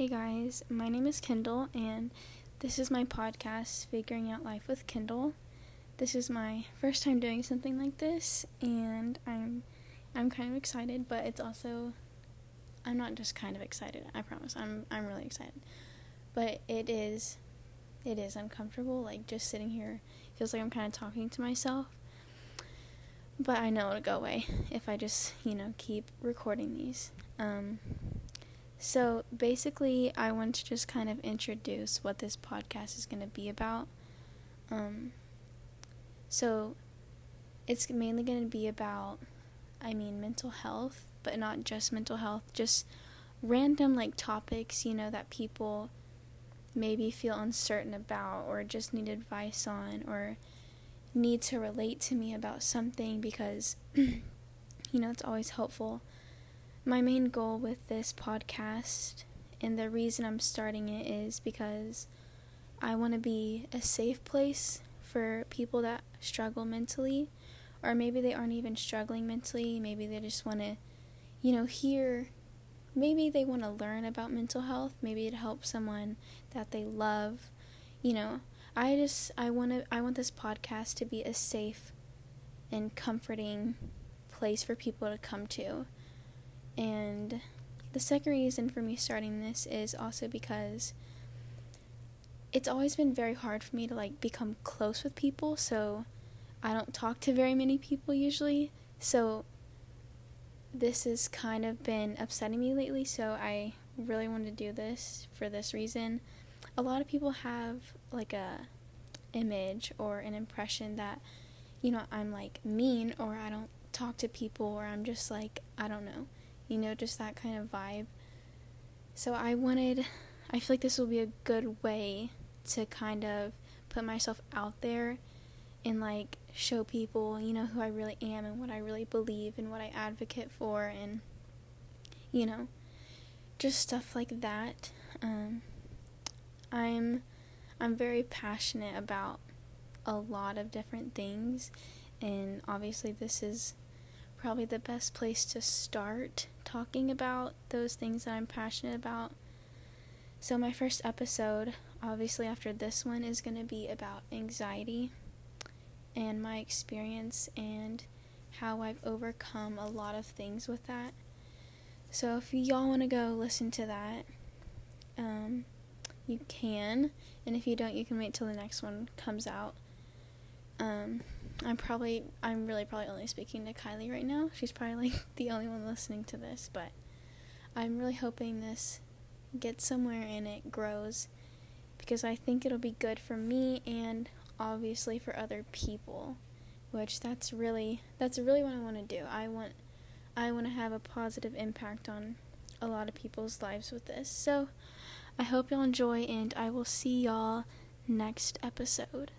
Hey guys, my name is Kendyl, and this is my podcast, Figuring Out Life with Kendyl. This is my first time doing something like this, and I'm I'm kind of excited, but it's also I'm not just kind of excited. I promise. I'm I'm really excited. But it is it is uncomfortable like just sitting here feels like I'm kind of talking to myself. But I know it'll go away if I just, you know, keep recording these. Um so basically, I want to just kind of introduce what this podcast is going to be about. Um, so it's mainly going to be about, I mean, mental health, but not just mental health, just random like topics, you know, that people maybe feel uncertain about or just need advice on or need to relate to me about something because, you know, it's always helpful my main goal with this podcast and the reason I'm starting it is because I want to be a safe place for people that struggle mentally, or maybe they aren't even struggling mentally. Maybe they just want to, you know, hear. Maybe they want to learn about mental health. Maybe it helps someone that they love. You know, I just I want to I want this podcast to be a safe and comforting place for people to come to and the second reason for me starting this is also because it's always been very hard for me to like become close with people, so I don't talk to very many people usually. So this has kind of been upsetting me lately, so I really wanted to do this for this reason. A lot of people have like a image or an impression that you know, I'm like mean or I don't talk to people or I'm just like I don't know you know, just that kind of vibe. So I wanted, I feel like this will be a good way to kind of put myself out there and like show people, you know, who I really am and what I really believe and what I advocate for and, you know, just stuff like that. Um, I'm, I'm very passionate about a lot of different things, and obviously, this is probably the best place to start talking about those things that I'm passionate about. So, my first episode, obviously, after this one, is going to be about anxiety and my experience and how I've overcome a lot of things with that. So, if y'all want to go listen to that, um, you can. And if you don't, you can wait till the next one comes out. Um, I'm probably, I'm really probably only speaking to Kylie right now. She's probably like the only one listening to this, but I'm really hoping this gets somewhere and it grows because I think it'll be good for me and obviously for other people, which that's really, that's really what I want to do. I want, I want to have a positive impact on a lot of people's lives with this. So I hope y'all enjoy and I will see y'all next episode.